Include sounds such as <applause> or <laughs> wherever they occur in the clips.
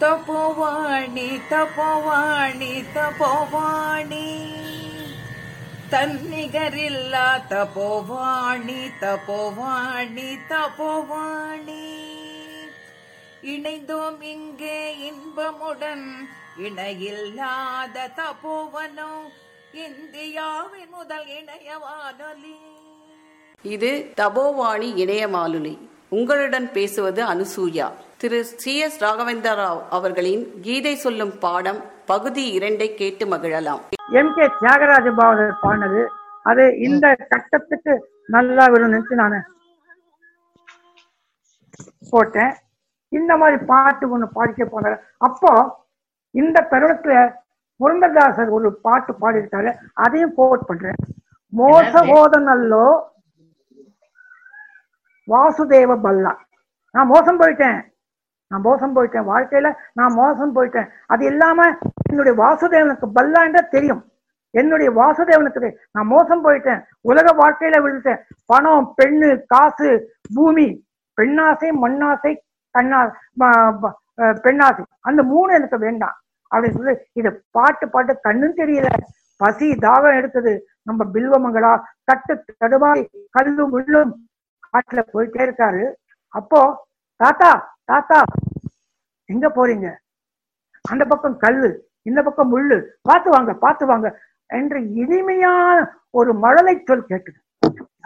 தபோவாணி தபோவாணி தபோவாணி தன்னிகரில்லா தபோவாணி தபோவாணி தபோவாணி இணைந்தோம் இங்கே இன்பமுடன் இணையில்லாத தபோவனோ இந்தியாவின் முதல் இணைய வானொலி இது தபோவாணி இணைய மாலுலி உங்களுடன் பேசுவது அனுசூயா. திரு சி எஸ் ராகவேந்திர ராவ் அவர்களின் கீதை சொல்லும் பாடம் பகுதி இரண்டை கேட்டு மகிழலாம். எம் கே தியாகராஜ பாவதர் பாடினது. அது இந்த கட்டத்துக்கு நல்லா வரும் நினைச்சு நான் போட்டேன். இந்த மாதிரி பாட்டு ஒண்ணு பாடிக்க போனாரு. அப்போ இந்த தருணத்துல புரந்ததாசர் ஒரு பாட்டு பாடியிருக்காரு. அதையும் கோட் பண்றேன். மோசபோதனல்லோ வாசுதேவ பல்லா. நான் மோசம் போயிட்டேன். நான் மோசம் போயிட்டேன். வாழ்க்கையில நான் மோசம் போயிட்டேன். அது இல்லாம என்னுடைய வாசுதேவனுக்கு பல்லான்ற தெரியும். என்னுடைய வாசுதேவனுக்கு நான் மோசம் போயிட்டேன். உலக வாழ்க்கையில விழுந்துட்டேன். பணம் பெண்ணு காசு பூமி பெண்ணாசை மண்ணாசை கண்ணா பெண்ணாசை. அந்த மூணு எனக்கு வேண்டாம். அப்படின்னு சொல்லி இதை பாட்டு பாட்டு கண்ணும் தெரியல. பசி தாகம் எடுக்குது நம்ம பில்வமங்களா தட்டு தடுமாறி கல்லும் முள்ளும் காட்டுல போயிட்டே இருக்காரு. அப்போ தாத்தா தாத்தா எங்க போறீங்க? அந்த பக்கம் கல்லு இந்த பக்கம் முள்ளு. பார்த்து வாங்க பார்த்து வாங்க என்று இனிமையான ஒரு மழலை சொல் கேட்டது.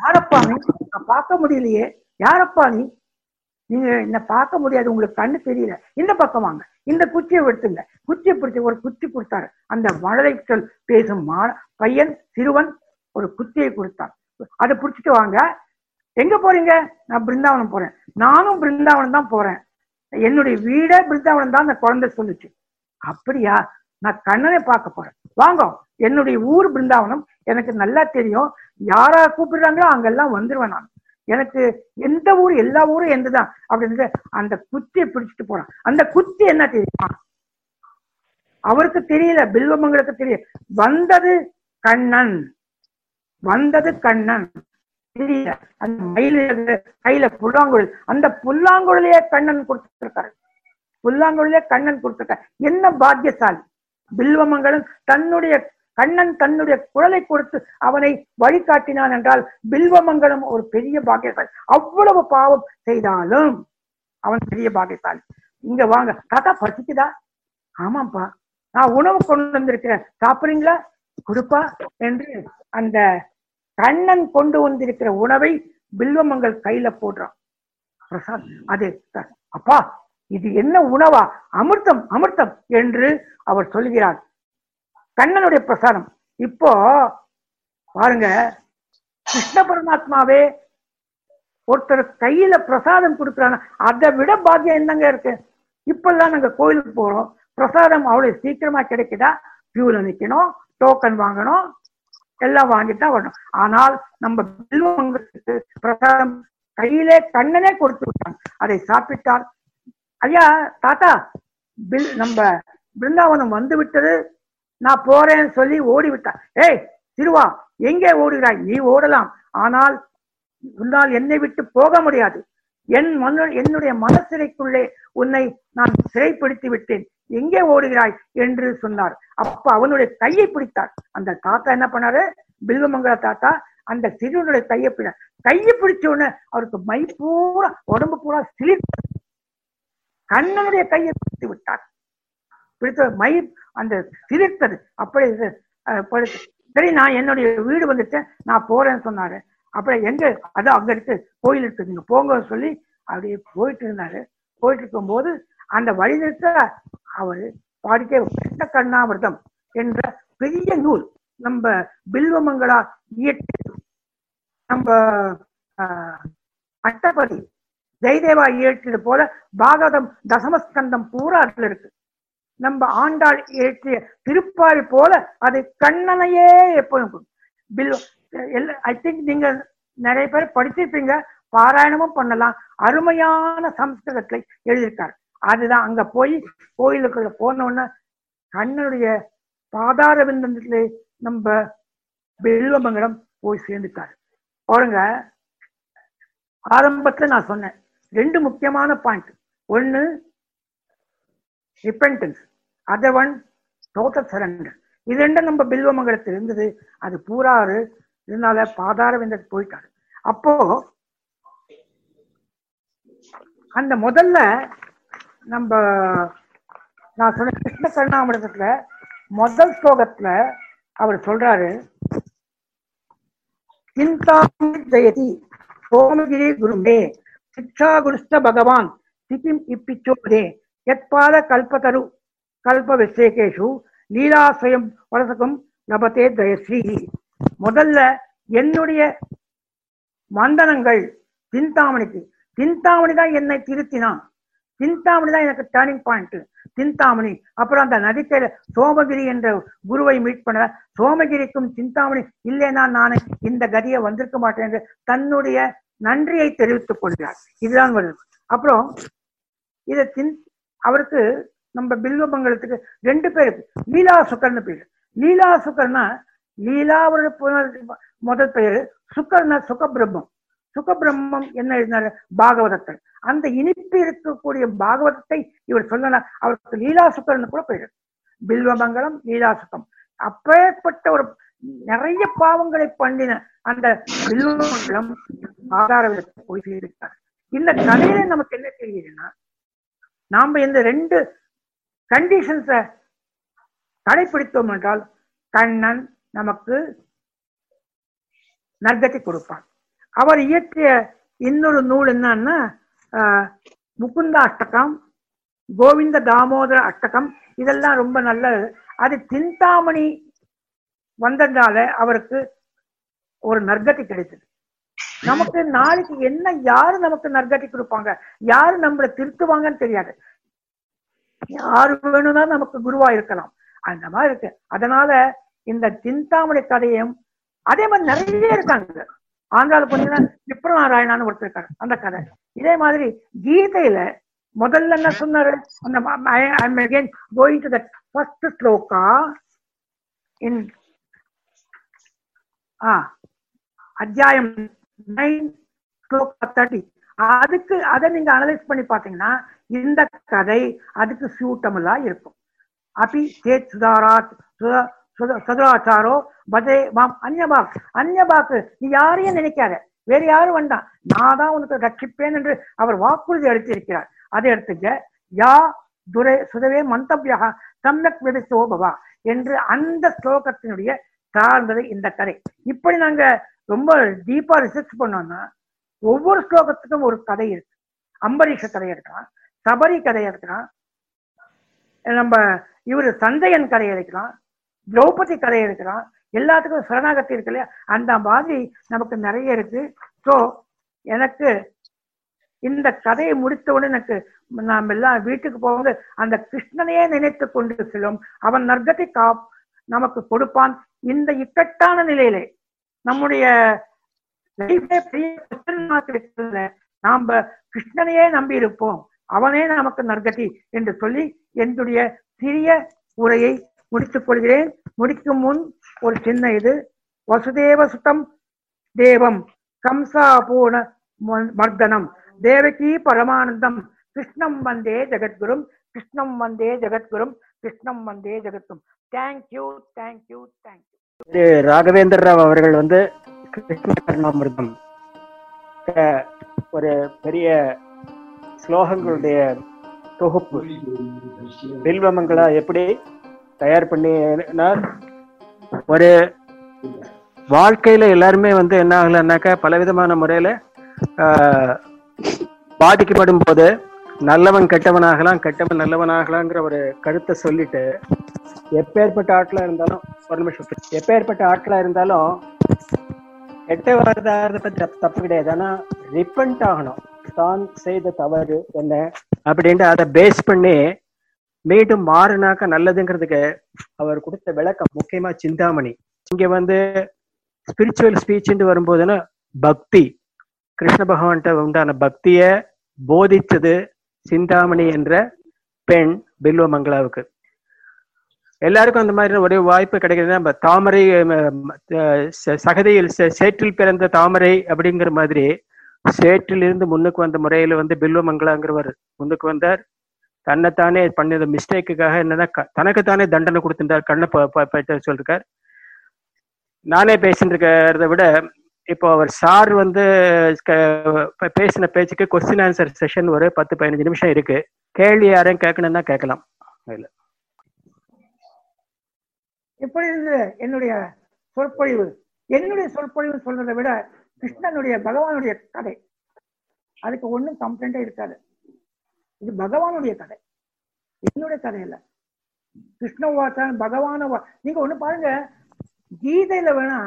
யாரப்பா நீ? நான் பார்க்க முடியலையே. யாரப்பா நீ? நீங்க என்ன பார்க்க முடியாது உங்களுக்கு கண்ணு தெரியல. இந்த பக்கம் வாங்க. இந்த குச்சியை எடுத்துங்க. குச்சியை பிடிச்சி ஒரு குச்சி கொடுத்தாரு. அந்த மழலை சொல் பேசும் மா பையன் சிறுவன் ஒரு குச்சியை கொடுத்தான். அதை பிடிச்சிட்டு வாங்க. எங்க போறீங்க? நான் பிருந்தாவனம் போறேன். நானும் பிருந்தாவனம் தான் போறேன். என்னுடைய வீடே பிருந்தாவனம் தான் அந்த குழந்தை சொல்லுச்சு. அப்படியா? நான் கண்ணனை பார்க்க போறேன். வாங்க என்னுடைய ஊர் பிருந்தாவனம் எனக்கு நல்லா தெரியும். யாரா கூப்பிடுறாங்களோ அங்கெல்லாம் வந்துருவேன் நான். எனக்கு எந்த ஊர் எல்லா ஊரும் எந்ததான் அப்படின்னு அந்த குத்தியை பிடிச்சிட்டு போறான். அந்த குத்தி என்ன தெரியுமா? அவருக்கு தெரியல பில்வமங்களுக்கு தெரியல. வந்தது கண்ணன். வந்தது கண்ணன். அந்த மயில் கையில புல்லாங்குழல் அந்த புல்லாங்குழலையே கண்ணன் கொடுத்திருக்காரு. புல்லாங்குழலே கண்ணன் கொடுத்திருக்காரு. என்ன பாக்கியசாலி? பில்வமங்கலன் தன்னுடைய கண்ணன் தன்னுடைய குழலை கொடுத்து அவனை வழிகாட்டினான் என்றால் பில்வமங்கலம் ஒரு பெரிய பாக்கியசாலி. அவ்வளவு பாவம் செய்தாலும் அவன் பெரிய பாக்கியசாலி. இங்க வாங்க. தாத்தா பசிக்குதா? ஆமாப்பா நான் உணவு கொண்டு வந்திருக்கிறேன். சாப்பிடுறீங்களா? கொடுப்பா என்று அந்த கண்ணன் கொண்டு வந்திருக்கிற உணவை பில்வமங்கள் கையில போடுறான். பிரசாத் அது த- அப்பா இது என்ன உணவா? அமிர்தம் அமிர்தம் என்று அவர் சொல்கிறார். கண்ணனுடைய பிரசாதம் இப்போ பாருங்க கிருஷ்ண பரமாத்மாவே ஒருத்தர் கையில பிரசாதம் கொடுக்குறாங்க அதை விட பாக்கியம் என்னங்க இருக்கு? இப்பெல்லாம் நாங்க கோயிலுக்கு போறோம். பிரசாதம் அவ்வளவு சீக்கிரமா கிடைக்குதா? கியூல நிக்கணும் டோக்கன் வாங்கணும் எல்லாம் வாங்கிட்டு தான் வரணும். ஆனால் நம்ம பில்வங்களுக்கு பிரசாதம் கையிலே கண்ணனே கொடுத்து விட்டாங்க அதை சாப்பிட்டால் ஐயா தாத்தா பில் நம்ம பிருந்தாவனம் வந்து விட்டது. நான் போறேன்னு சொல்லி ஓடி விட்டான். ஏய் சிறுவா எங்கே ஓடுகிறாய்? நீ ஓடலாம். ஆனால் உன்னால் என்னை விட்டு போக முடியாது. என் மன என்னுடைய மனசிறைக்குள்ளே உன்னை நான் சிறைப்படுத்தி விட்டேன். எங்கே ஓடுகிறாய்? என்று சொன்னார். அப்ப அவனுடைய கையை பிடித்தார். அந்த தாத்தா என்ன பண்ணாரு? பில்வமங்கல தாத்தா அந்த சிறுவனுடைய கையை பிடி கையை பிடிச்ச உடனே அவருக்கு மை பூரா உடம்பு பூரா சிலிர்த்தது கண்ணனுடைய கையை பிடித்து விட்டார். பிடித்த மை அந்த சிலிர்த்தது. அப்படி இது, சரி நான் என்னுடைய வீடு வந்துட்டேன். நான் போறேன்னு சொன்னாரு. அப்புறம் எங்க? அதான் அங்க இருக்கு கோயில் இருக்கு. நீங்க போங்கன்னு சொல்லி அப்படியே போயிட்டு இருந்தாரு. போயிட்டு இருக்கும்போது அந்த வழி நிறுத்த அவரு பாடிக்கே கிருஷ்ண கண்ணாமிர்தம் என்ற பெரிய நூல் நம்ம பில்வமங்களா இயற்றி நம்ம ஆஹ், அட்டபதி ஜெயதேவா இயற்றியது போல பாகவதம் தசமஸ்கந்தம் பூரா அதுல இருக்கு. நம்ம ஆண்டாள் இயற்றிய திருப்பாரி போல அது கண்ணனையே எப்போதும் பில் ஐ திங்க் நீங்க நிறைய பேர் படிச்சிருப்பீங்க பாராயணமும் பண்ணலாம். அருமையான சம்ஸ்கிருதத்தை எழுதியிருக்காரு. அதுதான் அங்க போய் கோயிலுக்குள்ள போன உடனே கண்ணனுடைய பாதார விந்தத்துல நம்ம பில்வமங்கலம் போய் சேர்ந்துட்டாரு. பாருங்க ஆரம்பத்துல நான் சொன்னேன் ரெண்டு முக்கியமான பாயிண்ட் ஒன்னு repentance other one total surrender இது ரெண்டும் நம்ம பில்வமங்கலத்தில் இருந்தது அது பூராறு இதனால பாதார விந்தக்கு போயிட்டாரு. அப்போ அந்த முதல்ல நம்ம நான் சொன்ன கிருஷ்ண சரணாமிரதத்துல முதல் ஸ்லோகத்துல அவர் சொல்றாரு ஜெயதி சோமகிரி குருமே சிக்ஷா குருஷ்ட பகவான் சிக்கிம் இப்பிச்சோதே எத்பாத கல்பதரு கல்ப விசேகேஷு லீலாசயம் வலசகம் லபத்தே தயஸ்ரீ முதல்ல என்னுடைய மந்தனங்கள் தின்தாமணிக்கு தின்தாமணி தான் என்னை திருத்தினான். தின்தாமணி தான் எனக்கு டேர்னிங் பாயிண்ட் தின்தாமணி அப்புறம் அந்த நதிக்கையில சோமகிரி என்ற குருவை மீட் பண்ண சோமகிரிக்கும் சிந்தாமணி இல்லைன்னா நான் இந்த கதியை வந்திருக்க மாட்டேன் என்று தன்னுடைய நன்றியை தெரிவித்துக் கொள்கிறார். இதுதான் வருது அப்புறம் இதை அவருக்கு நம்ம பில்வமங்கலத்துக்கு ரெண்டு பேருக்கு லீலா சுக்கர்னு பேர். லீலா சுக்கர்னா லீலா முதல் பெயர் சுக்கர்னா சுகபிரம்மம் சுகபிரம்மம் என்ன எழுதினாரு? பாகவதத்தை. அந்த இனிப்பு இருக்கக்கூடிய பாகவதத்தை இவர் சொல்லலாம் அவருக்கு லீலா சுக்கர்னு கூட பெயர். பில்வமங்கலம் லீலா சுகம் அப்பேற்பட்ட ஒரு நிறைய பாவங்களை பண்ணின அந்த பில்வமங்கலம் ஆதார போய் செய்திருக்கார் இந்த கதையில நமக்கு என்ன தெரியுதுன்னா நாம இந்த ரெண்டு கண்டிஷன்ஸை கடைபிடித்தோம் என்றால் கண்ணன் நமக்கு நற்கதி கொடுப்பான். அவர் இயற்றிய இன்னொரு நூல் என்னன்னா ஆஹ், முகுந்த அஷ்டகம் கோவிந்த தாமோதர அஷ்டகம் இதெல்லாம் ரொம்ப நல்லது. அது திந்தாமணி வந்ததால அவருக்கு ஒரு நற்கதி கிடைத்தது. நமக்கு நாளைக்கு என்ன யாரு நமக்கு நற்கதி கொடுப்பாங்க? யாரு நம்மளை திருத்துவாங்கன்னு தெரியாது. யாரு வேணும்னா நமக்கு குருவா இருக்கலாம். அந்த மாதிரி இருக்கு. அதனால இந்த சிந்தாமணி கதையும் அதே மாதிரி நிறைய இருக்காங்க. ஆந்திரால போனீங்கன்னா விப்ரநாராயணான்னு ஒருத்தர் இருக்காரு. அந்த கதை. இதே மாதிரி கீதையில முதல்ல என்ன சொன்னாரு? அந்த going to that first sloka in ah அத்தியாயம் நைன் ஸ்லோகா தேர்ட்டி அதுக்கு அதை நீங்க அனலைஸ் பண்ணி பாத்தீங்கன்னா இந்த கதை அதுக்கு சூட்டமுல்லா இருக்கும். அபி சேத் சுதாராத் சதுராச்சாரோ பஜே மாம் அந்நபாக். அந்நபாக்கு நீ யாரையும் நினைக்காத. வேற யாரும் வந்தான் நான் தான் உனக்கு ரட்சிப்பேன் என்று அவர் வாக்குறுதி அளித்திருக்கிறார். அதை எடுத்துக்க யா துரை சுதவே மந்தவியாக சம்யக் விதிசோபவா என்று அந்த ஸ்லோகத்தினுடைய சார்ந்தது இந்த கதை. இப்படி நாங்க ரொம்ப டீப்பா ரிசர்ச் பண்ணோம்னா ஒவ்வொரு ஸ்லோகத்துக்கும் ஒரு கதை இருக்கு. அம்பரீஷ கதை இருக்கலாம் சபரி கதை இருக்கலாம் நம்ம இவரு சந்தையன் கதை இருக்கலாம் திரௌபதி கதை இருக்கலாம் எல்லாத்துக்கும் சரணாகத்தி இருக்கு இல்லையா? அந்த மாதிரி நமக்கு நிறைய இருக்கு. ஸோ எனக்கு இந்த கதையை முடித்தவுடன் எனக்கு நாம் எல்லாம் வீட்டுக்கு போகும்போது அந்த கிருஷ்ணனையே நினைத்து கொண்டு செல்லும். அவன் நர்க்கத்தை கா நமக்கு கொடுப்பான். இந்த இக்கட்டான நிலையிலே நம்முடைய பெரிய நாம கிருஷ்ணனையே நம்பி இருப்போம். அவனே நமக்கு நற்கதி என்று சொல்லி என்னுடைய சிறிய உரையை முடித்துக் கொள்கிறேன். முடிக்கும் முன் ஒரு சின்ன இது. வசுதேவ சுத்தம் தேவம். கம்சா பூர்ண ம- மர்தனம். தேவகி பரமானந்தம். கிருஷ்ணம் வந்தே ஜெகத்குரும். கிருஷ்ணம் வந்தே ஜெகத்குரும். கிருஷ்ணம் வந்தே ஜெகத்தும். Thank you thank you thank you Raghavender Raghavendra Rao அவர்கள் வந்து கிருஷ்ண ஒரு பெரிய ஸ்லோகங்களுடைய தொகுப்பு. வில்வமங்களா எப்படி? தயார் பண்ணினார். ஒரு வாழ்க்கையில எல்லாருமே வந்து என்ன ஆகலன்னாக்கா பலவிதமான முறையில பாதிக்கப்படும் போது நல்லவன் கெட்டவனாகலாம் கெட்டவன் நல்லவனாகலாங்கிற ஒரு கருத்தை சொல்லிட்டு எப்பேற்பட்ட ஆட்களா இருந்தாலும் ஒரு நிமிஷம் எப்பேற்பட்ட ஆட்களா இருந்தாலும் கெட்டவரதாகிறத பத்தி தப்பு- தப்பு கிடையாது. ஆனா ரிப்பண்ட் ஆகணும். தான் செய்த தவறு என்ன? அப்படின்ட்டு அதை பேஸ் பண்ணி மீண்டும் மாறுனாக்க நல்லதுங்கிறதுக்கு அவர் கொடுத்த விளக்கம் முக்கியமா சிந்தாமணி. இங்க வந்து ஸ்பிரிச்சுவல் ஸ்பீச்ன்னு வரும்போதுன்னா பக்தி. கிருஷ்ண பகவான்கிட்ட உண்டான பக்திய போதிச்சது சிந்தாமணி என்ற பெண் பில்வ மங்களாவுக்கு. எல்லாருக்கும் அந்த மாதிரி ஒரே வாய்ப்பு கிடைக்கிறது நம்ம தாமரை சகதியில் சே- சேற்றில் பிறந்த தாமரை அப்படிங்கிற மாதிரி சேற்றிலிருந்து முன்னுக்கு வந்த முறையில வந்து பில்வ மங்களாங்கிறவர் முன்னுக்கு வந்தார். தன்னைத்தானே பண்ணிருந்த மிஸ்டேக்குக்காக என்னன்னா தனக்குத்தானே தண்டனை கொடுத்திருந்தார் கண்ணை ப- சொல்லிருக்கார். நானே பேசிட்டு இருக்கிறத விட இப்போ அவர் சார் வந்து பேசின பேச்சுக்கு கொஸ்டின் ஆன்சர் செஷன் ஒரு பத்து பதினஞ்சு நிமிஷம் இருக்கு. கேள்வி யாரையும் கேட்கணும்னா கேட்கலாம். அதுல. எப்படி இருந்தது என்னுடைய சொற்பொழிவு? என்னுடைய சொற்பொழிவு சொல்றதை விட கிருஷ்ணனுடைய பகவானுடைய கதை. அதுக்கு ஒண்ணும் கம்ப்ளைண்டே இருக்காது. இது பகவானுடைய கதை. என்னுடைய கதை இல்ல கிருஷ்ண வாச்சான் பகவான நீங்க ஒண்ணு பாருங்க. கீதையில வேணா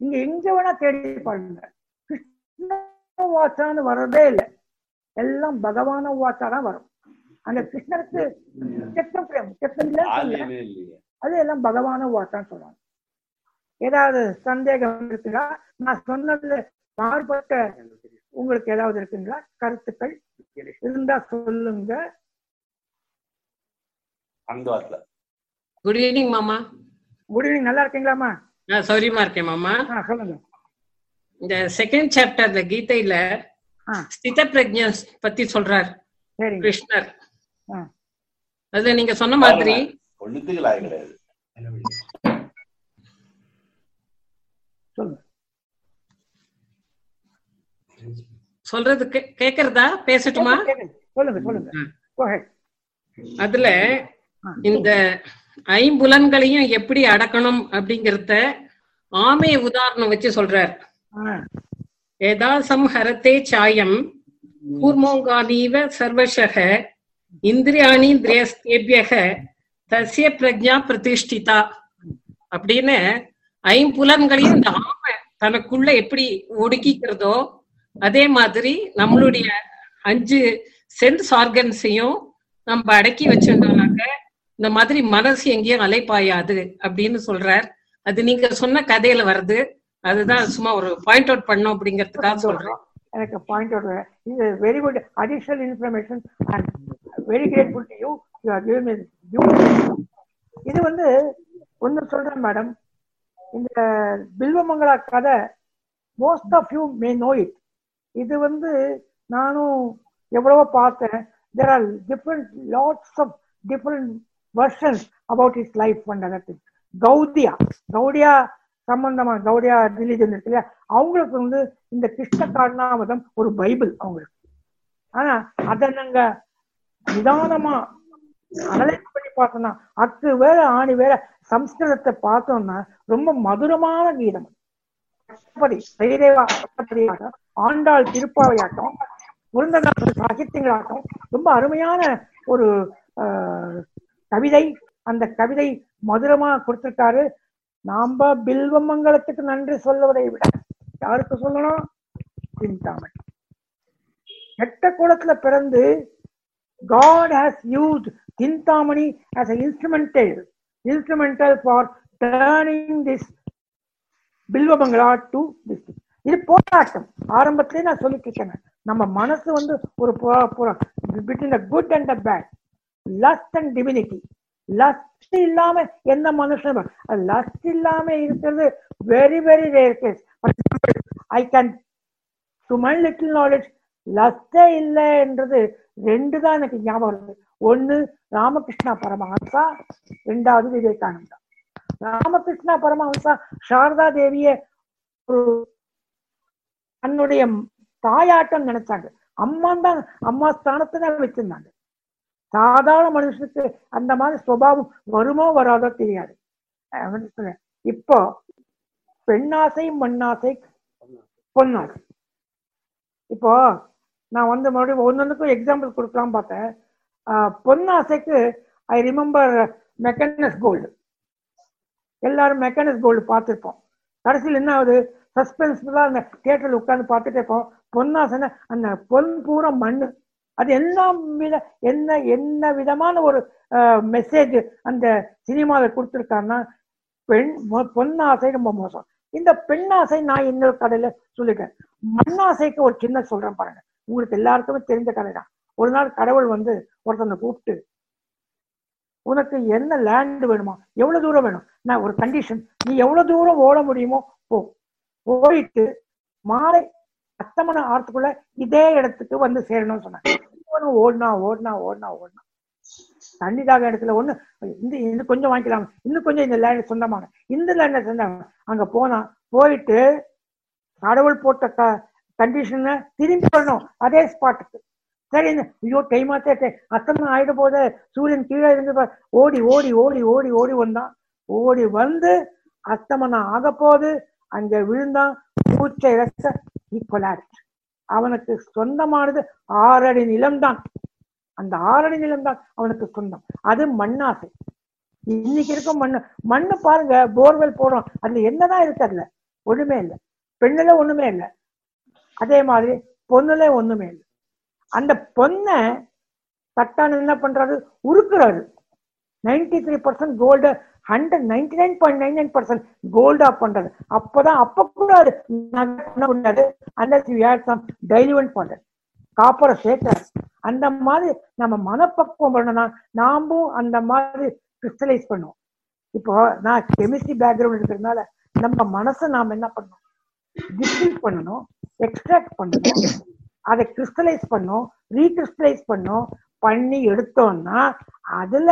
நீங்க எங்க வேணா தேடி பாருங்க. கிருஷ்ண வாச்சான்னு வர்றதே இல்லை. எல்லாம் பகவான வாச்சா தான் வரும். அந்த கிருஷ்ணருக்கு முக்கியத்துவம் கிடையாது. முக்கியத்துவம் இல்லையே. அது எல்லாம் பகவான வார்த்தான்னு சொல்றாங்க. ஏதாவது சந்தேகம் இருக்குங்களா நான் சொன்னதுல மாறுபட்ட உங்களுக்கு ஏதாவது இருக்குங்களா? கருத்துக்கள் இருந்தா சொல்லுங்க. குட் ஈவினிங் மாமா. குட் ஈவினிங் நல்லா இருக்கீங்களாமா நான் சௌரியமா இருக்கேன் மாமா. சொல்லுங்க. இந்த செகண்ட் சாப்டர்ல கீதையில ஸ்தித பிரஜ்ஞ பத்தி சொல்றார். கிருஷ்ணர். ஆ. அதுல நீங்க சொன்ன மாதிரி ஒண்ணுத்துக்கு லாய கிடையாது சொல்லுங்க சொல்றது கேக்குறதா? பேசட்டுமா. சொல்லுங்க சொல்லுங்க. அதுல. இந்த ஐம்புலன்களையும் எப்படி அடக்கணும் அப்படிங்கறத ஆமை உதாரணம் வச்சு சொல்றார். ஆ. ஏதா சம்ஹரத்தே சாயம் கூர்மோங்காதீவ சர்வசக இந்திரியாணி திரேஸ்தேபியக தஸ்ய பிரஜா பிரதிஷ்டிதா. அப்படின்னு ஐம்புலன்களையும் இந்த ஆமை தனக்குள்ள எப்படி ஒடுக்கிக்கிறதோ அதே மாதிரி நம்மளுடைய அஞ்சு சென்ஸ் ஆர்கன்ஸையும் நம்ம அடக்கி வச்சிருந்தோம்னாக்க இந்த மாதிரி மனசு எங்கேயும் அலைப்பாயாது அப்படின்னு சொல்றார். அது நீங்க சொன்ன கதையில வருது. அதுதான் சும்மா ஒரு பாயிண்ட் அவுட் பண்ணோம் அப்படிங்கறதுக்காக சொல்றோம். எனக்கு பாயிண்ட் அவுட் இது very good additional information and very grateful to you you are giving இது வந்து ஒன்னு சொல்றேன் மேடம் இந்த பில்வமங்களா கதை most of you may know it இது வந்து நானும் எவ்வளவோ பார்த்தேன். There are different lots of different versions about is life and Gaudiya Gaudiya சம்பந்தமா கௌடியா ரிலீஜன் இருக்கு இல்லையா? அவங்களுக்கு வந்து இந்த கிருஷ்ண காரணாமதம் ஒரு பைபிள் அவங்களுக்கு. ஆனா அதை நாங்க நிதானமா அனலைஸ் பண்ணி பார்த்தோம்னா அக்கு வேற ஆணி வேற சம்ஸ்கிருதத்தை பார்த்தோம்னா ரொம்ப மதுரமான கீதம். அப்படி ஆண்டாள் திருப்பாவையாட்டம் முருங்கநாதன் சாகித்யங்களாட்டம் ரொம்ப அருமையான ஒரு ஆஹ், கவிதை. அந்த கவிதை மதுரமா கொடுத்திருக்காரு. நாம பில்வமங்கலத்துக்கு நன்றி சொல்லுவதை விட யாருக்கு சொல்லணும்? சிந்தாமணி. கெட்ட குளத்துல பிறந்து God has use Chintamani as a instrumental instrumental for turning this Bilvamangala to this. இது போராட்டம். ஆரம்பத்திலே நான் சொல்லிட்டு நம்ம மனசு வந்து ஒரு between the good and the bad lust and divinity lust இல்லாம எந்த மனுஷன் லஸ்ட் இல்லாம இருக்கிறது very very rare case I can to my little knowledge லஸ்டே இல்லைன்றது ரெண்டு தான் எனக்கு ஞாபகம் வருது. ஒண்ணு ராமகிருஷ்ணா பரமஹம்சா ரெண்டாவது விவேகானந்தா. ராமகிருஷ்ணா பரமஹம்சா சாரதா தேவிய ஒரு தன்னுடைய தாயாட்டம் நினைச்சாங்க. அம்மா தான் அம்மா ஸ்தானத்தை தான் வச்சிருந்தாங்க சாதாரண மனுஷனுக்கு அந்த மாதிரி சுபாவம் வருமோ வராதோ தெரியாது. இப்போ பெண்ணாசை மண்ணாசை பொன்னாசை. இப்போ நான் வந்து மறுபடியும் ஒன்னொன்றுக்கும் எக்ஸாம்பிள் கொடுக்கலாம் பார்த்தேன். ஆஹ் பொன்னாசைக்கு ஐ ரிமெம்பர் மெக்கானஸ் கோல்டு எல்லாரும் மெக்கானஸ் கோல்டு பார்த்துருப்போம். கடைசியில் என்ன ஆகுது? சஸ்பென்ஸ்ஃபுல்லாக அந்த தியேட்டரில் உட்காந்து பார்த்துட்டு இருப்போம் பொன்னாசனை அந்த பொன் பூரா மண்ணு. அது என்ன வித என்ன என்ன விதமான ஒரு மெசேஜ் அந்த சினிமாவில் கொடுத்துருக்காருன்னா பெண் பொன்னாசை ரொம்ப மோசம். இந்த பெண்ணாசை நான் இன்னொரு கடையில சொல்லிட்டேன். மண்ணாசைக்கு ஒரு சின்ன சொல்றேன் பாருங்க. உங்களுக்கு எல்லாருக்குமே தெரிஞ்ச கதை தான் ஒரு நாள் கடவுள் வந்து ஒருத்தனை கூப்பிட்டு உனக்கு என்ன லேண்ட் வேணுமா? எவ்வளவு தூரம் வேணும்? நான் ஒரு கண்டிஷன் நீ எவ்வளவு தூரம் ஓட முடியுமோ போ. போயிட்டு மாலை அத்தமனை ஆரத்துக்குள்ள இதே இடத்துக்கு வந்து சேரணும்னு சொன்னாங்க. ஓடினா ஓடினா ஓடினா ஓடினா தண்ணி தாக இடத்துல ஒண்ணு இந்த இது கொஞ்சம் வாங்கிக்கலாம். இன்னும் கொஞ்சம் இந்த லேண்ட் சொந்தமான. இந்த லேண்ட் சொந்தமான அங்க போனா போயிட்டு கடவுள் போட்ட க கண்டிஷனை திரும்பி வரணும். அதே ஸ்பாட்டுக்கு சரி ஐயோ டைம் ஆச்சே அத்தனை ஆயிட போது சூரியன் கீழே இருந்து ஓடி ஓடி ஓடி ஓடி ஓடி வந்தான். ஓடி வந்து அஸ்தமனம் ஆக போகுது அங்க விழுந்தான் பூச்சை இறக்க ஈக்குவலாட் அவனுக்கு சொந்தமானது ஆறடி நிலம்தான். அந்த ஆறடி நிலம்தான் அவனுக்கு சொந்தம். அது மண்ணாசை. இன்னைக்கு இருக்கும் மண்ணு. மண்ணு பாருங்க போர்வெல் போடுறோம். அதுல என்னதான் இருக்கு அதுல? ஒண்ணுமே இல்லை. பெண்ணுல ஒண்ணுமே இல்லை. அதே மாதிரி பொண்ணுல ஒண்ணுமே இல்லை. அந்த பொண்ணை தட்டான் என்ன பண்றாரு? உருக்குறாரு. Ninety three percent gold hundred ninety nine point nine nine percent கோல்டா பண்றது. அப்பதான் அப்ப கூட அது நகை பண்ண முடியாது. Under you had some diluent பண்றது காப்பரை சேர்த்தாரு. அந்த மாதிரி நம்ம மனப்பக்குவம் பண்ணனா நாமும் அந்த மாதிரி கிறிஸ்டலைஸ் பண்ணுவோம். இப்போ நான் கெமிஸ்ட்ரி பேக்ரவுண்ட் இருக்கிறதுனால நம்ம மனசை நாம் என்ன பண்ணணும்? டிஸ்டில் பண்ணணும் எக்ஸ்ட்ராக்ட் பண்ணணும் அதை கிறிஸ்டலைஸ் பண்ணோம் ரீகிறிஸ்டலைஸ் பண்ணும் பண்ணி எடுத்தோம்னா அதுல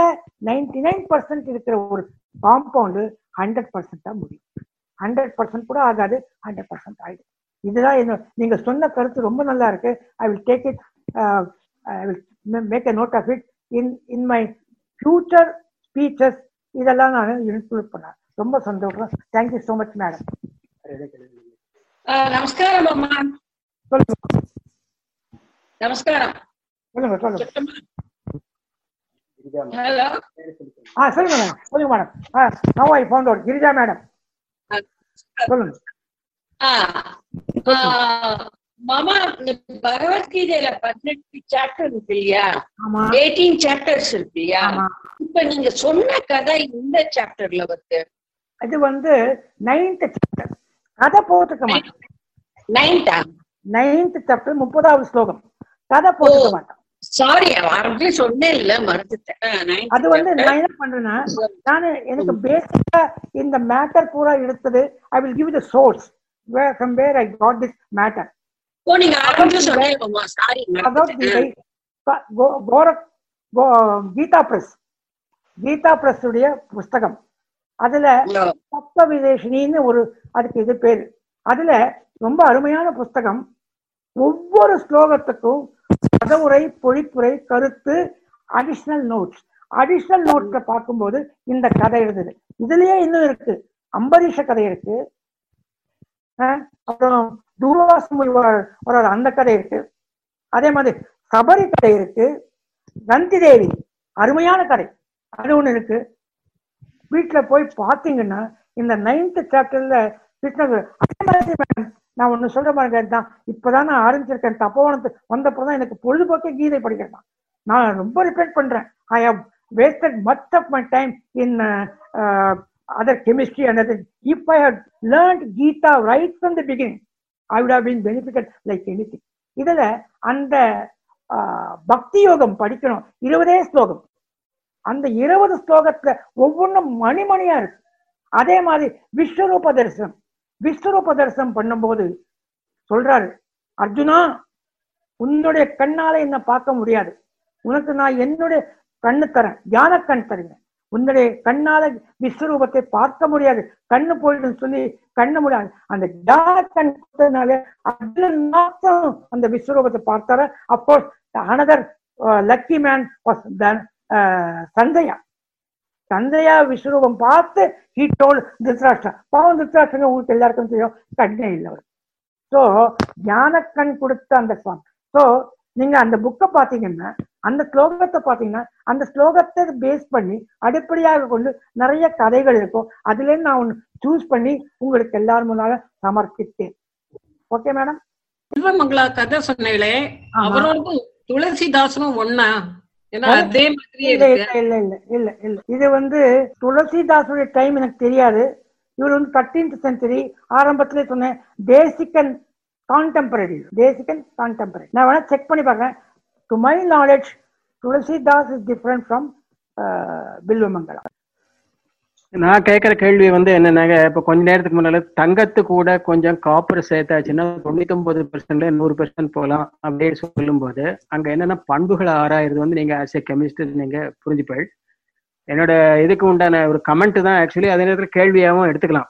நைன்டி நைன் பர்சன்ட் இருக்கிற ஒரு காம்பவுண்டு ஹண்ட்ரட் பர்சன்ட் முடியும். ஹண்ட்ரட் பர்சன்ட் கூட ஆகாது ஹண்ட்ரட் பர்சன்ட் ஆகிடும் இதுதான் என்ன நீங்கள் சொன்ன கருத்து ரொம்ப நல்லா இருக்கு. I will take it I will make a note of it in in my future speeches இதெல்லாம் நான் இன்க்ளூட் பண்ணேன் ரொம்ப சந்தோஷம். தேங்க்யூ ஸோ மச் மேடம் நமஸ்காரம் சொல்லுங்க நமஸ்காரம். சொல்லுங்க சொல்லுங்க. ஹலோ. ஆ சொல்லுங்க மேடம் சொல்லுங்க madam ah now I found out Girija madam சொல்லுங்க. மாமா பகவத்கீதையில பதினெட்டு சாப்டர் இருக்கு இல்லையா? எயிட்டீன் சாப்டர்ஸ் இருக்கு இல்லையா? இப்ப நீங்க சொன்ன கதை இந்த சாப்டர்ல வருது. அது வந்து நைன்த் சாப்டர் கதை போட்டுக்க மாட்டோம். நைன்த் சாப்டர் முப்பதாவது ஸ்லோகம். கதை போட்டுக்க மாட்டோம். சாரி ஆல்ரெடி சொன்னேன் இல்ல மறந்துட்டேன். அது வந்து. நான் என்ன பண்றேன்னா நானு எனக்கு பேசிக்கா இந்த மேட்டர் பூரா எடுத்தது I will give the source where from where I got this matter ஓ நீங்க ஆரம்பிச்சு சொன்னீங்கம்மா சாரி பகவத்கீதை ப- கோ- கோர- கோ- கீதா பிரஸ். கீதா பிரஸ் உடைய புஸ்தகம். அதுல தத்துவ விதேஷினின்னு ஒரு அதுக்கு இது பேரு. அதுல ரொம்ப அருமையான புஸ்தகம். ஒவ்வொரு ஸ்லோகத்துக்கும் கதவுரை பொழிப்புரை கருத்து அடிஷ்னல் நோட்ஸ் அடிஷ்னல் நோட்ஸ்ல பார்க்கும்போது இந்த கதை இருந்தது இதுலயே இன்னும் இருக்கு. அம்பரீஷ கதை இருக்கு. அப்புறம் தூர்வாச ஒரு அந்த கதை இருக்கு. அதே மாதிரி சபரி கதை இருக்கு. நந்தி தேவி அருமையான கதை. அது ஒண்ணு இருக்கு. வீட்டுல போய் பாத்தீங்கன்னா இந்த நைன்த் சாப்டர்ல கிருஷ்ணகுரு அதே மாதிரி நான் ஒன்று சொல்ற மாதிரி தான் இப்போதான் நான் ஆரம்பிச்சிருக்கேன். தப்போவனத்து வந்தப்பதான் எனக்கு பொழுதுபோக்கே கீதை படிக்கிறேன் நான் ரொம்ப ரிப்பேட் பண்றேன். I have wasted much of my time in other chemistry and other if I have learnt Gita right from the beginning I would have been benefited like anything. இதுல அந்த ஆஹ், பக்தி யோகம் படிக்கணும். இருபதே ஸ்லோகம். அந்த இருபது ஸ்லோகத்துல ஒவ்வொன்றும் மணிமணியா இருக்கு. அதே மாதிரி விஸ்வரூப தரிசனம். விஸ்வரூப தரிசனம் பண்ணும்போது சொல்றாரு அர்ஜுனா உன்னுடைய கண்ணால என்ன பார்க்க முடியாது. உனக்கு நான் என்னுடைய கண்ணு தரேன். ஞான கண் தருங்க. உன்னுடைய கண்ணால விஸ்வரூபத்தை பார்க்க முடியாது. கண்ணு போயிடுன்னு சொல்லி கண்ணு முடியாது அந்த ஞான கண் கொடுத்ததுனால அர்ஜுனன் மாத்திரம் அந்த விஸ்வரூபத்தை பார்த்தார. Of course another lucky man was Sanjaya. Sanjaya விஸ்வரூபம் பார்த்து ஹீ டோல் திருத்ராஷ்டா பாவம் திருத்ராஷ்டங்க உங்களுக்கு எல்லாருக்கும் தெரியும். கண்ணே இல்லை அவர் ஸோ ஞானக்கண் கொடுத்த அந்த சுவாமி. ஸோ நீங்க அந்த புக்கை பார்த்தீங்கன்னா அந்த ஸ்லோகத்தை பார்த்தீங்கன்னா அந்த ஸ்லோகத்தை பேஸ் பண்ணி அடிப்படையாக கொண்டு நிறைய கதைகள் இருக்கும். அதுல இருந்து நான் ஒன்று சூஸ் பண்ணி உங்களுக்கு எல்லாரும் முன்னால சமர்ப்பித்தேன். ஓகே மேடம் செல்வமங்களா கதை சொன்னீங்களே. அவரோட துளசிதாசனும் ஒண்ணா? இது வந்து துளசிதாசுடைய டைம் எனக்கு தெரியாது. இவர் வந்து தேர்டீன்த் செஞ்சுரி ஆரம்பத்திலே சொன்னேன் தேசிகன் கான்டெம்பரரி தேசிகன் கான்டெம்பரரி நான் வேணா செக் பண்ணி பார்க்கறேன். To my knowledge Tulsidas is different from Bilvamangalam நான் கேட்குற கேள்வி வந்து என்னன்னாங்க இப்ப கொஞ்ச நேரத்துக்கு முன்னால தங்கத்து கூட கொஞ்சம் காப்பர் சேர்த்தாச்சுன்னா தொண்ணூத்தொன்பது பெர்சென்ட்ல நூறு பெர்சென்ட் போகலாம் அப்படின்னு சொல்லும்போது அங்க என்னென்ன பண்புகளை ஆராயிறது வந்து நீங்க ஆஸ் ஏ கெமிஸ்ட் நீங்க புரிஞ்சுப்பள் என்னோட இதுக்கு உண்டான ஒரு கமெண்ட் தான் ஆக்சுவலி அதே நேரத்தில் கேள்வியாகவும் எடுத்துக்கலாம்.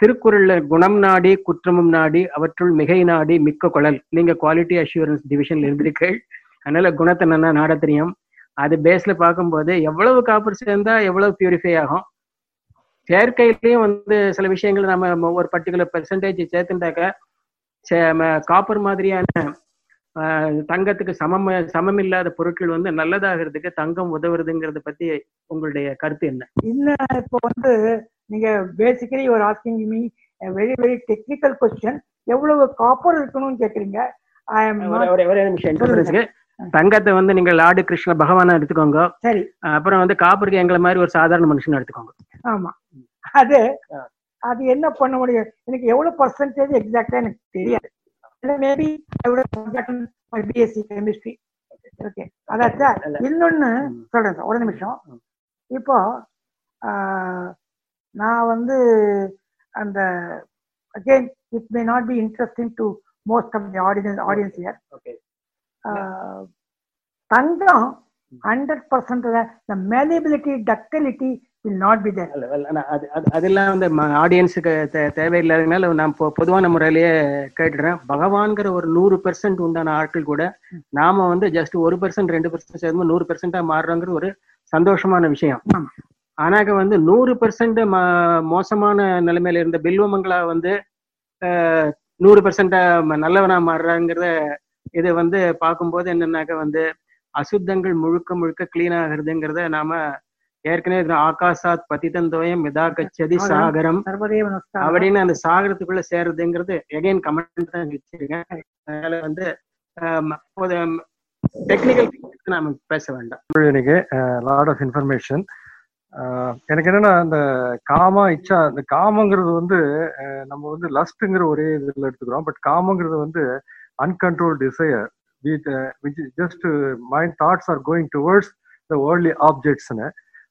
திருக்குறள்ல குணம் நாடி குற்றமும் நாடி அவற்றுள் மிகை நாடி மிக்க குழல். நீங்க குவாலிட்டி அஷூரன்ஸ் டிவிஷன்ல இருந்திருக்கீள் அதனால குணத்தை நல்லா நாட தெரியும். அது பேஸ்ல பார்க்கும்போது எவ்வளவு காப்பர் சேர்ந்தா எவ்வளவு பியூரிஃபை ஆகும்? செயற்கையிலையும் வந்து சில விஷயங்கள் நம்ம ஒரு பர்டிகுலர் பெர்சன்டேஜ் சேர்த்துட்டாக்க காப்பர் மாதிரியான தங்கத்துக்கு சமம் சமம் இல்லாத பொருட்கள் வந்து நல்லதாகிறதுக்கு தங்கம் உதவுறதுங்கிறத பத்தி உங்களுடைய கருத்து என்ன? இல்ல இப்போ வந்து நீங்க பேசிக்கலி ஒரு asking me very very technical question எவ்வளவு காப்பர் இருக்கணும்னு கேக்குறீங்க? ஒரே- நிமிஷம். தங்கத்தை வந்து நீங்க லார்டு கிருஷ்ண பகவானா எடுத்துக்கோங்க. சரி. அப்புறம் வந்து காப்பருக்கு எங்களை மாதிரி ஒரு சாதாரண மனுஷன் எடுத்துக்கோங்க. ஆமா. அது. அது என்ன பண்ண முடியும்? எனக்கு எவ்வளவு பர்சன்டேஜ் எக்ஸாக்டா எனக்கு தெரியாது. மேபி பிஎஸ்சி கெமிஸ்ட்ரி ஓகே அதாச்சா இல்ல. இன்னொன்னு. சொல்றேன் சார் ஒரு நிமிஷம். இப்போ நான் வந்து அந்த again it may not be interesting to most of the audience audience ear okay Thangam hundred percent the malleability ductility will not be there அது அது- அதெல்லாம் வந்து ஆடியன்ஸுக்கு தேவையில்லாதனால நான் பொதுவான முறையிலேயே கேட்டுடுறேன். பகவான்கிற ஒரு நூறு பெர்சன்ட் உண்டான ஆட்கள் கூட நாம வந்து ஜஸ்ட் ஒரு பெர்சன்ட் ரெண்டு பெர்சன்ட் சேர்ந்து நூறு பெர்சென்டா மாறுறோங்கிற ஒரு சந்தோஷமான விஷயம். ஆனாக்க வந்து நூறு பெர்சன்ட் மோசமான நிலைமையில இருந்த பில்வமங்களா வந்து நூறு பெர்சென்டா நல்லவனா மாறுறாங்கிறத இது வந்து பார்க்கும்போது என்னன்னாக்க வந்து அசுத்தங்கள் முழுக்க முழுக்க கிளீன் ஆகுறதுங்கிறத நாம ஏற்கனவே ஆகாசாத் பதிதந்தோயம் யதா கச்சதி. சாகரம். அப்படின்னு அந்த சாகரத்துக்குள்ள சேர்றதுங்கிறது எகைன் கமெண்ட் தான் வச்சிருக்கேன் அதனால வந்து டெக்னிக்கல் நாம பேச வேண்டாம் எனக்கு லாட் ஆஃப் இன்ஃபர்மேஷன் எனக்கு என்னன்னா அந்த காமா இச்சா இந்த காமங்கிறது வந்து நம்ம வந்து லஸ்ட்ங்கிற ஒரே இதுல எடுத்துக்கிறோம் பட் காமங்கிறது வந்து uncontrol desire with just mind thoughts are going towards the worldly ஆப்ஜெக்ட்ஸ்னு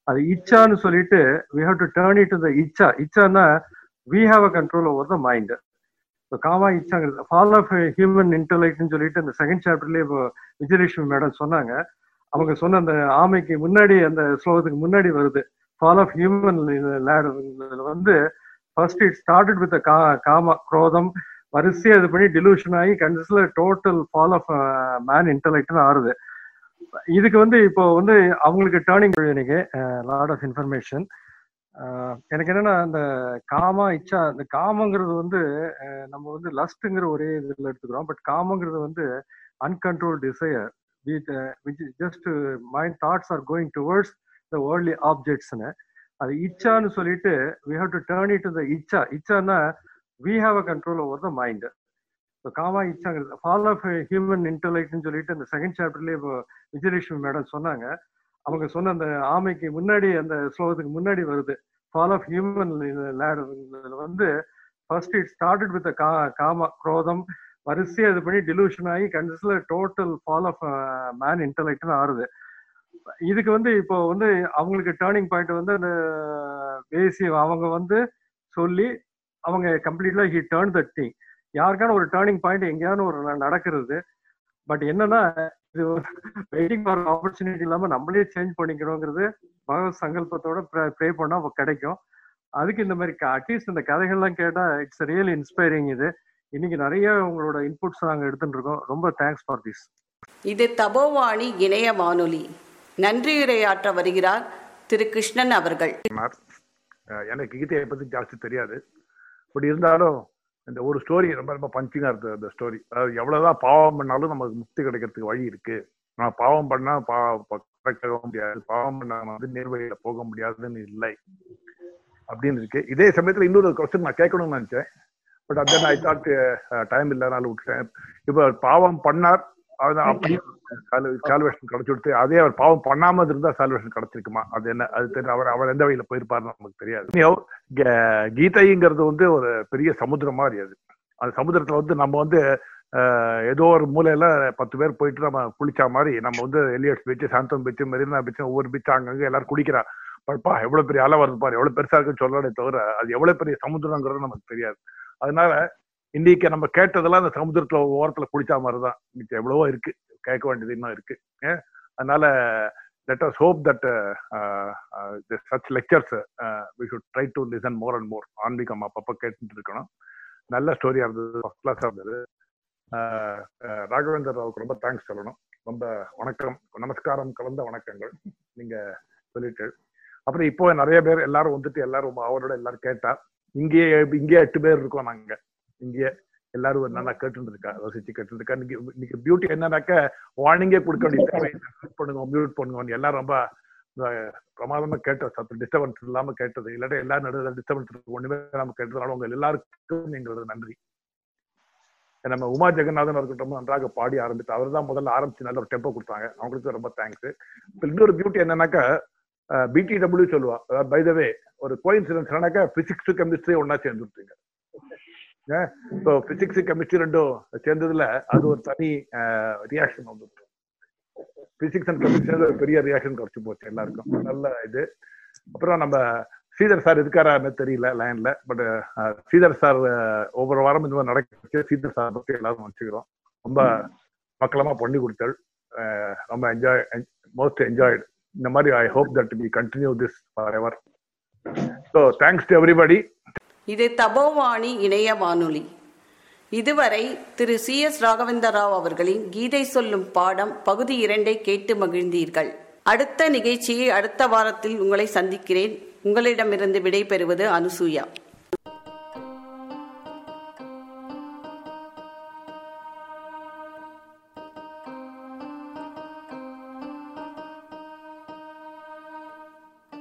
அது இச்சான்னு சொல்லிட்டு we have to turn it the இச்சா. இச்சான்னா we have a control over the mind இப்போ காமா இச்சாங்கிறது ஃபால் ஆஃப் ஹியூமன் இன்டலெக்ட்னு சொல்லிட்டு அந்த செகண்ட் சாப்டர்லேயே இப்போ விஜயலட்சுமி மேடம் சொன்னாங்க. அவங்க சொன்ன அந்த ஆமைக்கு முன்னாடி அந்த ஸ்லோகத்துக்கு முன்னாடி வருது. ஃபால் ஆஃப் ஹியூமன் வந்து ஃபர்ஸ்ட் இட் ஸ்டார்டட் வித் கா காமா குரோதம் வரிசையாக இது பண்ணி டிலூஷன் ஆகி கண்டிஸ்ல டோட்டல் ஃபால் ஆஃப் மேன் இன்டலெக்ட்னு ஆறுது. இதுக்கு வந்து இப்போ வந்து அவங்களுக்கு டேர்னிங் எனக்கு லாட் ஆஃப் இன்ஃபர்மேஷன் எனக்கு என்னன்னா அந்த காமா இச்சா இந்த காமங்கிறது வந்து uh, நம்ம வந்து லஸ்ட்டுங்கிற ஒரே இதில் எடுத்துக்கிறோம். பட் காமங்கிறது வந்து uncontrol desire with which just mind thoughts are going towards the worldly ஆப்ஜெக்ட்ஸ்னு அது இச்சான்னு சொல்லிட்டு we have to turn it the இச்சா. இச்சான்னா we have a control over the mind இப்போ காமா இச்சாங்கிறது ஃபால் ஆஃப் ஹியூமன் இன்டலெக்ட்னு சொல்லிட்டு அந்த செகண்ட் சாப்டர்லேயே இப்போ விஜயலட்சுமி மேடம் சொன்னாங்க. அவங்க சொன்ன அந்த ஆமைக்கு முன்னாடி அந்த ஸ்லோகத்துக்கு முன்னாடி வருது. ஃபால் ஆஃப் ஹியூமன் வந்து ஃபர்ஸ்ட் இட் ஸ்டார்டட் வித் கா காமா குரோதம் வரிசையாக இது பண்ணி டிலூஷன் ஆகி கண்டிஸ்ல டோட்டல் ஃபால் ஆஃப் மேன் இன்டலெக்ட்னு ஆறுது. இதுக்கு வந்து இப்போ வந்து அவங்களுக்கு டேர்னிங் பாயிண்ட் வந்து அந்த uh, பேசி அவங்க வந்து சொல்லி அவங்க கம்ப்ளீட்லா ஹி டேர்ன் தட் திங் யாருக்கான ஒரு டேர்னிங் பாயிண்ட் எங்கேயாவது ஒரு நடக்கிறது. பட் என்னன்னா இது வெயிட்டிங் ஃபார் ஆப்பர்ச்சுனிட்டி இல்லாம நம்மளே சேஞ்ச் பண்ணிக்கணுங்கிறது பகவத் சங்கல்பத்தோட ப்ரே பண்ணா கிடைக்கும். அதுக்கு இந்த மாதிரி அட்லீஸ்ட் இந்த கதைகள்லாம் கேட்டா இட்ஸ் ரியல் இன்ஸ்பைரிங் இது. இன்னைக்கு நிறைய உங்களோட இன்புட்ஸ் நாங்க எடுத்துட்டு இருக்கோம். ரொம்ப தேங்க்ஸ் ஃபார் திஸ் இது தபோவாணி இணைய வானொலி. நன்றியுரையாற்ற வருகிறார் திரு கிருஷ்ணன் அவர்கள். எனக்கு கீதையை பத்தி ஜாஸ்தி தெரியாது. பட் இருந்தாலும் இந்த ஒரு ஸ்டோரி ரொம்ப ரொம்ப பஞ்சிங்கா இருக்கு அந்த ஸ்டோரி அதாவது எவ்வளவுதான் பாவம் பண்ணாலும் நமக்கு முக்தி கிடைக்கிறதுக்கு வழி இருக்கு. நான் பாவம் பண்ணா பா கரெக்டாக முடியாது. பாவம் பண்ணா வந்து நேர்வழியில போக முடியாதுன்னு இல்லை. அப்படின்னு இருக்கு. இதே சமயத்துல இன்னொரு கொஸ்டின் நான் கேட்கணும்னு நினைச்சேன். பட் அந்த ஐ தாட் டைம் இல்லைனால விட்டுட்டேன். இப்ப பாவம் பண்ணார் அது அப்படியே சால்வேஷன் கிடைச்சு கொடுத்து அதே அவர் பாவம் பண்ணாம இருந்தா சால்வேஷன் கிடைச்சிருக்குமா? அது என்ன அது தெரியும் அவர் அவர் எந்த வழியில போயிருப்பாருன்னு நமக்கு தெரியாது. கீதைங்கிறது வந்து ஒரு பெரிய சமுத்திரம் மாதிரி அது. அந்த சமுத்திரத்துல வந்து நம்ம வந்து ஏதோ ஒரு மூலையில பத்து பேர் போயிட்டு நம்ம குளிச்சா மாதிரி நம்ம வந்து Elliot's beach Santhome beach Marina beach ஒவ்வொரு பீச் அங்கங்க எல்லாரும் குளிக்கிறா. பட்பா எவ்வளவு பெரிய அலை வருது பாரு எவ்வளவு பெருசா இருக்குன்னு சொல்லடே தவிர அது எவ்வளவு பெரிய சமுத்திரங்கிறது நமக்கு தெரியாது. அதனால இன்னைக்கு நம்ம கேட்டதெல்லாம் அந்த சமுத்திரத்துல ஓரத்துல குளிச்சா மாதிரிதான். இன்னைக்கு எவ்வளவோ இருக்கு. கேட்க வேண்டியது இன்னும் இருக்கு. அதனால let us hope that such lectures we should try to listen more and more ஆன்மீகம் அப்பப்போ கேட்டுட்டு இருக்கணும் நல்ல ஸ்டோரியா இருந்தது ஃபர்ஸ்ட் கிளாஸா இருந்தது. ஆஹ் ராகவேந்தர் ராவுக்கு ரொம்ப தேங்க்ஸ் சொல்லணும். ரொம்ப வணக்கம். நமஸ்காரம் கலந்த வணக்கங்கள் நீங்க சொல்லிட்டு. அப்புறம் இப்போ நிறைய பேர் எல்லாரும் வந்துட்டு எல்லாரும் அவரோட எல்லாரும் கேட்டா இங்கேயே இங்கேயே எட்டு பேர் இருக்கோம் நாங்க. இங்கேயே. எல்லாரும் நல்லா கேட்டுட்டு இருக்கா ரசிச்சு கேட்டுட்டு இருக்கா இன்னைக்கு இன்னைக்கு பியூட்டி என்னன்னாக்க வார்னிங்கே கொடுக்க வேண்டிய <laughs> பண்ணுங்க மியூட் பண்ணுங்க. எல்லாரும் ரொம்ப பிரமாதமா கேட்ட சத்து டிஸ்டர்பன்ஸ் இல்லாம கேட்டது. இல்லாட்டி எல்லாரும் நடுவில் டிஸ்டர்பன்ஸ் ஒண்ணுமே இல்லாம கேட்டதுனால உங்க எல்லாருக்கும் எங்களோட நன்றி. நம்ம உமா ஜெகநாதன் இருக்கட்டும் நன்றாக பாடி ஆரம்பித்து அவர் தான் முதல்ல ஆரம்பிச்சு நல்ல ஒரு டெம்போ கொடுத்தாங்க. அவங்களுக்கு ரொம்ப தேங்க்ஸ் இன்னொரு பியூட்டி என்னன்னாக்கா பிடிடபிள்யூ சொல்லுவா. பை த வே ஒரு கோயின்சிடன்ஸ் என்னன்னாக்கா பிசிக்ஸ் கெமிஸ்ட்ரி ஒன்னா சேர்ந்துருச்சுங்க இப்போ பிசிக்ஸ் கெமிஸ்ட்ரி ரெண்டும் சேர்ந்ததுல அது ஒரு தனி ரியாக்ஷன் வந்துருக்கு பிசிக்ஸ் அண்ட் கெமிஸ்ட்ரி ஒரு பெரிய ரியாக்ஷன் குறைச்சி போச்சு எல்லாருக்கும். நல்ல இது. அப்புறம் நம்ம ஸ்ரீதர் சார் இருக்காரான்னு தெரியல லைன்ல பட் ஸ்ரீதர் சார் ஒவ்வொரு வாரம் இந்த மாதிரி நடக்க ஸ்ரீதர் சார் பத்தி எல்லாரும் வச்சுக்கிறோம். ரொம்ப மக்களமா பண்ணி கொடுத்தல். ரொம்ப என்ஜாய் மோஸ்ட் என்ஜாய்டு இந்த மாதிரி I hope that be continue this forever so thanks to everybody இது தபோவாணி இணைய வானொலி. இதுவரை திரு சி எஸ் ராகவேந்திர ராவ் அவர்களின் கீதை சொல்லும் பாடம் பகுதி இரண்டை கேட்டு மகிழ்ந்தீர்கள். அடுத்த நிகழ்ச்சியை அடுத்த வாரத்தில் உங்களை சந்திக்கிறேன். உங்களிடமிருந்து விடைபெறுவது அனுசூயா.